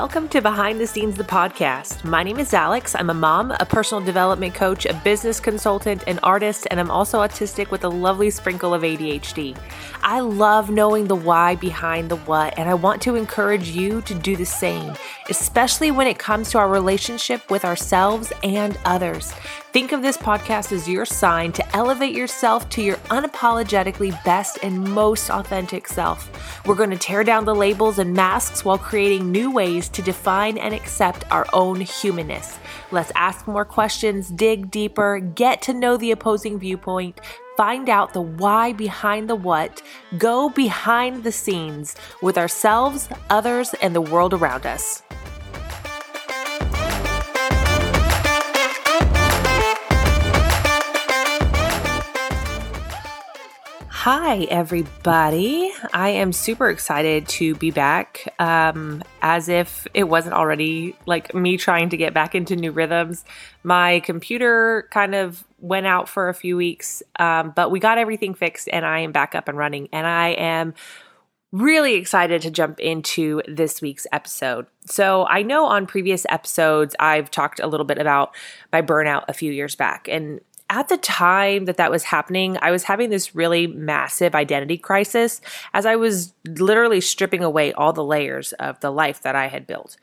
Welcome to Behind the Scenes, the podcast. My name is Alex. I'm a mom, a personal development coach, a business consultant, an artist, and I'm also autistic with a lovely sprinkle of ADHD. I love knowing the why behind the what, and I want to encourage you to do the same, especially when it comes to our relationship with ourselves and others. Think of this podcast as your sign to elevate yourself to your unapologetically best and most authentic self. We're going to tear down the labels and masks while creating new ways to define and accept our own humanness. Let's ask more questions, dig deeper, get to know the opposing viewpoint, find out the why behind the what, go behind the scenes with ourselves, others, and the world around us. Hi, everybody. I am super excited to be back. Um, as if it wasn't already like me trying to get back into new rhythms. My computer kind of went out for a few weeks, um, but we got everything fixed and I am back up and running. And I am really excited to jump into this week's episode. So, I know on previous episodes I've talked a little bit about my burnout a few years back, and at the time that that was happening, I was having this really massive identity crisis as I was literally stripping away all the layers of the life that I had built.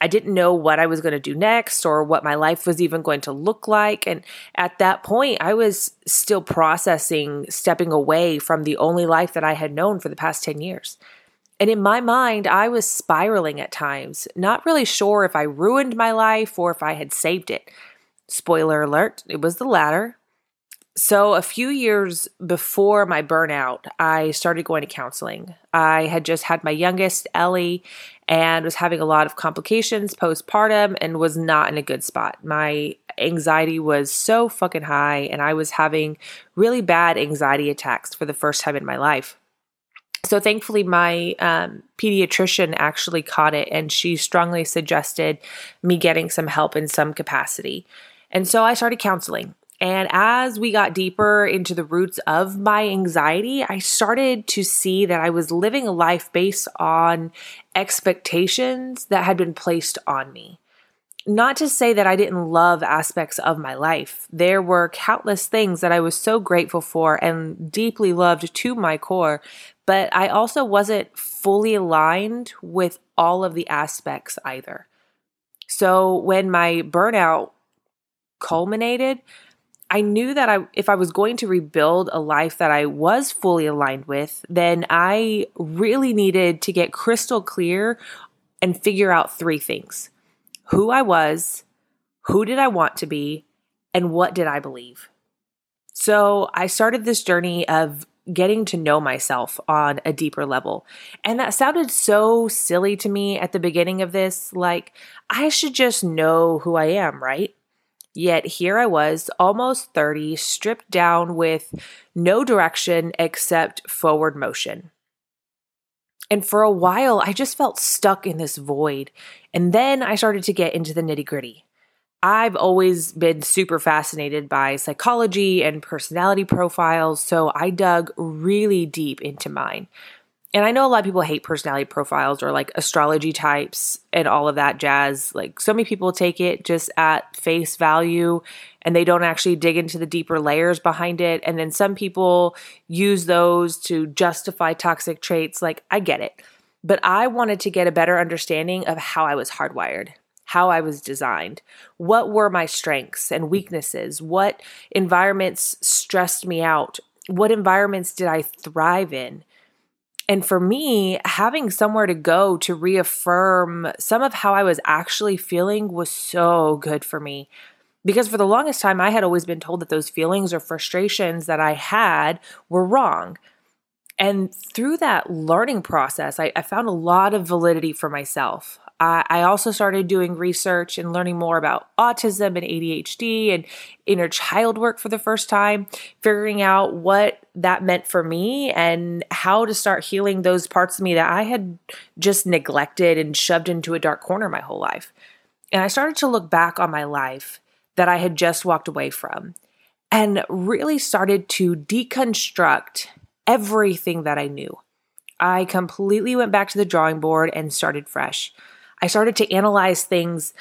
I didn't know what I was going to do next or what my life was even going to look like. And at that point, I was still processing stepping away from the only life that I had known for the past 10 years. And in my mind, I was spiraling at times, not really sure if I ruined my life or if I had saved it. Spoiler alert, it was the latter. So, a few years before my burnout, I started going to counseling. I had just had my youngest, Ellie, and was having a lot of complications postpartum and was not in a good spot. My anxiety was so fucking high, and I was having really bad anxiety attacks for the first time in my life. So thankfully, my um, pediatrician actually caught it and she strongly suggested me getting some help in some capacity. And so I started counseling. And as we got deeper into the roots of my anxiety, I started to see that I was living a life based on expectations that had been placed on me. Not to say that I didn't love aspects of my life. There were countless things that I was so grateful for and deeply loved to my core, but I also wasn't fully aligned with all of the aspects either. So when my burnout culminated, I knew that I if I was going to rebuild a life that I was fully aligned with, then I really needed to get crystal clear and figure out three things. Who I was, who did I want to be, and what did I believe? So, I started this journey of getting to know myself on a deeper level. And that sounded so silly to me at the beginning of this, like I should just know who I am, right? Yet here I was, almost 30, stripped down with no direction except forward motion. And for a while, I just felt stuck in this void. And then I started to get into the nitty gritty. I've always been super fascinated by psychology and personality profiles, so I dug really deep into mine and I know a lot of people hate personality profiles or like astrology types and all of that jazz. Like so many people take it just at face value and they don't actually dig into the deeper layers behind it. And then some people use those to justify toxic traits. Like I get it. But I wanted to get a better understanding of how I was hardwired, how I was designed, what were my strengths and weaknesses, what environments stressed me out, what environments did I thrive in and for me, having somewhere to go to reaffirm some of how I was actually feeling was so good for me. Because for the longest time, I had always been told that those feelings or frustrations that I had were wrong. And through that learning process, I, I found a lot of validity for myself. I, I also started doing research and learning more about autism and ADHD and inner child work for the first time, figuring out what that meant for me and how to start healing those parts of me that I had just neglected and shoved into a dark corner my whole life. And I started to look back on my life that I had just walked away from and really started to deconstruct everything that I knew. I completely went back to the drawing board and started fresh. I started to analyze things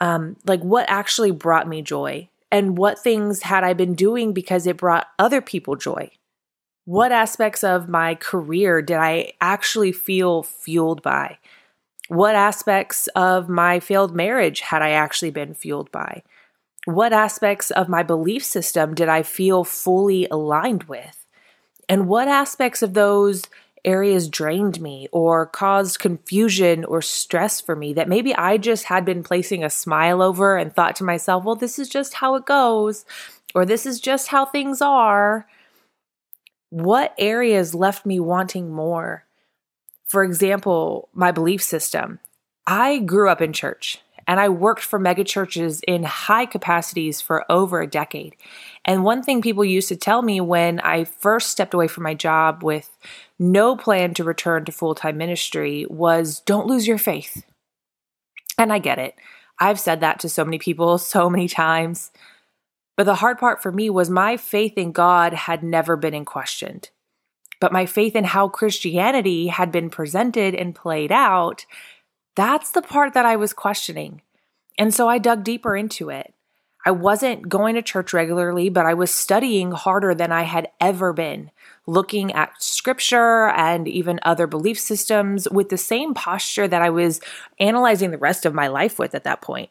um, like what actually brought me joy and what things had I been doing because it brought other people joy. What aspects of my career did I actually feel fueled by? What aspects of my failed marriage had I actually been fueled by? What aspects of my belief system did I feel fully aligned with? And what aspects of those areas drained me or caused confusion or stress for me that maybe I just had been placing a smile over and thought to myself, well, this is just how it goes, or this is just how things are. What areas left me wanting more? For example, my belief system. I grew up in church and I worked for megachurches in high capacities for over a decade. And one thing people used to tell me when I first stepped away from my job with no plan to return to full time ministry was don't lose your faith. And I get it. I've said that to so many people so many times. But the hard part for me was my faith in God had never been in question. But my faith in how Christianity had been presented and played out, that's the part that I was questioning. And so I dug deeper into it. I wasn't going to church regularly, but I was studying harder than I had ever been, looking at scripture and even other belief systems with the same posture that I was analyzing the rest of my life with at that point.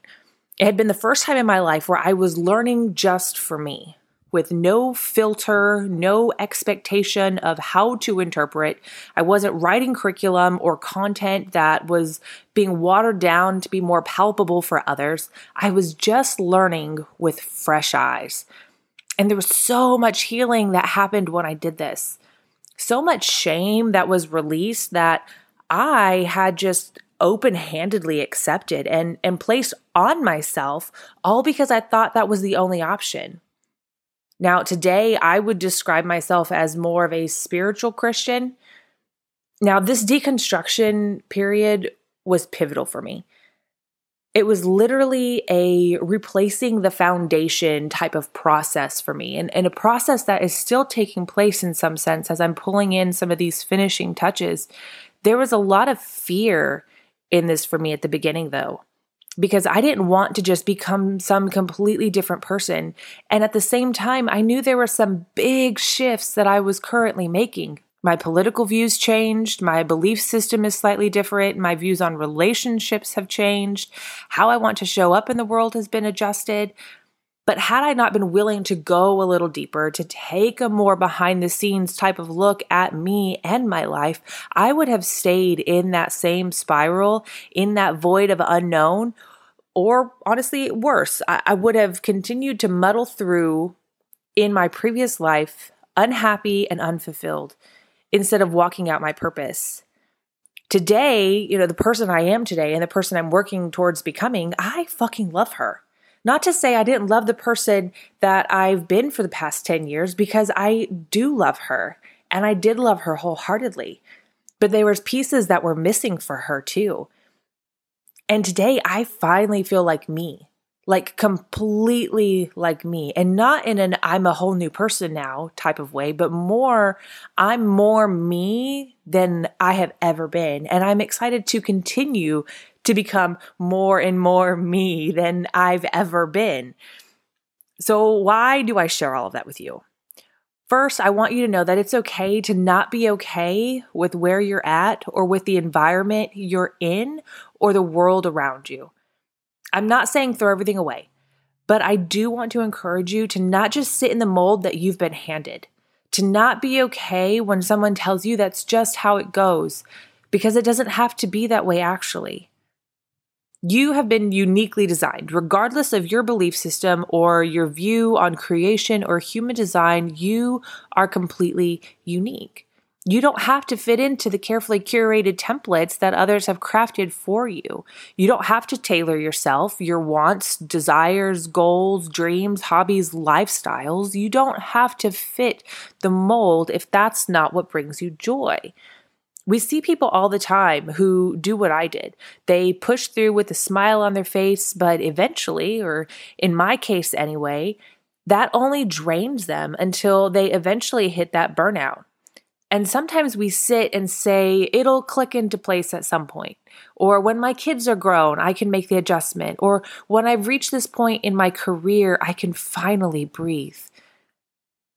It had been the first time in my life where I was learning just for me, with no filter, no expectation of how to interpret. I wasn't writing curriculum or content that was being watered down to be more palpable for others. I was just learning with fresh eyes. And there was so much healing that happened when I did this. So much shame that was released that I had just open handedly accepted and, and placed on myself, all because I thought that was the only option. Now, today, I would describe myself as more of a spiritual Christian. Now, this deconstruction period was pivotal for me. It was literally a replacing the foundation type of process for me, and, and a process that is still taking place in some sense as I'm pulling in some of these finishing touches. There was a lot of fear in this for me at the beginning, though, because I didn't want to just become some completely different person. And at the same time, I knew there were some big shifts that I was currently making. My political views changed. My belief system is slightly different. My views on relationships have changed. How I want to show up in the world has been adjusted. But had I not been willing to go a little deeper, to take a more behind the scenes type of look at me and my life, I would have stayed in that same spiral, in that void of unknown, or honestly, worse, I, I would have continued to muddle through in my previous life, unhappy and unfulfilled, instead of walking out my purpose. Today, you know, the person I am today and the person I'm working towards becoming, I fucking love her. Not to say I didn't love the person that I've been for the past 10 years because I do love her and I did love her wholeheartedly. But there was pieces that were missing for her too. And today I finally feel like me, like completely like me, and not in an I'm a whole new person now type of way, but more I'm more me than I have ever been. And I'm excited to continue to become more and more me than I've ever been. So, why do I share all of that with you? First, I want you to know that it's okay to not be okay with where you're at or with the environment you're in or the world around you. I'm not saying throw everything away, but I do want to encourage you to not just sit in the mold that you've been handed, to not be okay when someone tells you that's just how it goes, because it doesn't have to be that way actually. You have been uniquely designed, regardless of your belief system or your view on creation or human design, you are completely unique. You don't have to fit into the carefully curated templates that others have crafted for you. You don't have to tailor yourself, your wants, desires, goals, dreams, hobbies, lifestyles. You don't have to fit the mold if that's not what brings you joy. We see people all the time who do what I did. They push through with a smile on their face, but eventually, or in my case anyway, that only drains them until they eventually hit that burnout. And sometimes we sit and say, it'll click into place at some point. Or when my kids are grown, I can make the adjustment. Or when I've reached this point in my career, I can finally breathe.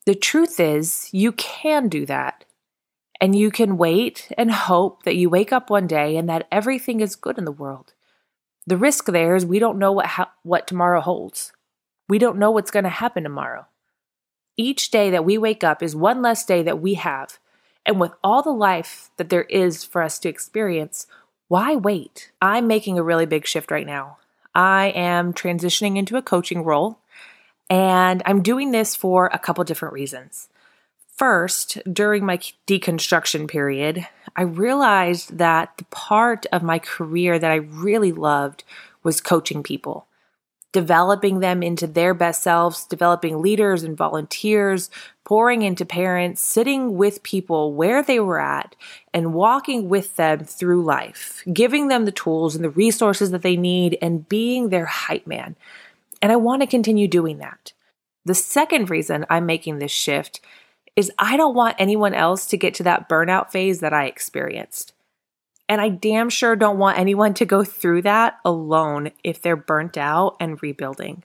The truth is, you can do that. And you can wait and hope that you wake up one day and that everything is good in the world. The risk there is we don't know what, ha- what tomorrow holds. We don't know what's going to happen tomorrow. Each day that we wake up is one less day that we have and with all the life that there is for us to experience, why wait? I'm making a really big shift right now. I am transitioning into a coaching role, and I'm doing this for a couple different reasons. First, during my deconstruction period, I realized that the part of my career that I really loved was coaching people developing them into their best selves, developing leaders and volunteers, pouring into parents, sitting with people where they were at, and walking with them through life, giving them the tools and the resources that they need, and being their hype man. And I want to continue doing that. The second reason I'm making this shift is I don't want anyone else to get to that burnout phase that I experienced. And I damn sure don't want anyone to go through that alone if they're burnt out and rebuilding.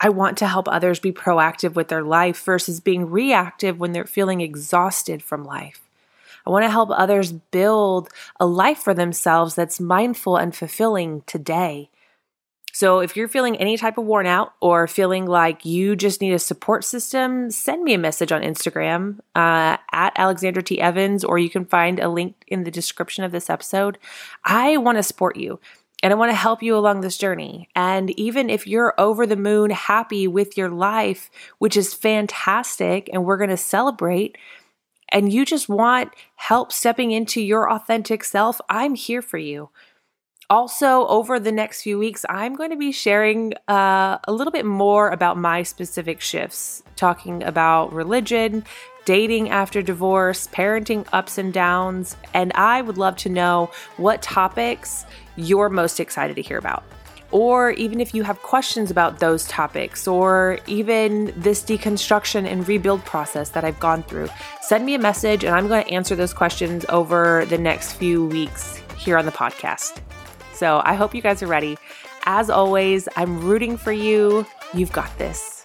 I want to help others be proactive with their life versus being reactive when they're feeling exhausted from life. I want to help others build a life for themselves that's mindful and fulfilling today so if you're feeling any type of worn out or feeling like you just need a support system, send me a message on Instagram uh, at Alexandra T. Evans, or you can find a link in the description of this episode. I want to support you and I want to help you along this journey. And even if you're over the moon happy with your life, which is fantastic, and we're going to celebrate, and you just want help stepping into your authentic self, I'm here for you also, over the next few weeks, I'm going to be sharing uh, a little bit more about my specific shifts, talking about religion, dating after divorce, parenting ups and downs, and I would love to know what topics you're most excited to hear about. Or even if you have questions about those topics, or even this deconstruction and rebuild process that I've gone through, send me a message and I'm going to answer those questions over the next few weeks here on the podcast. So I hope you guys are ready. As always, I'm rooting for you. You've got this.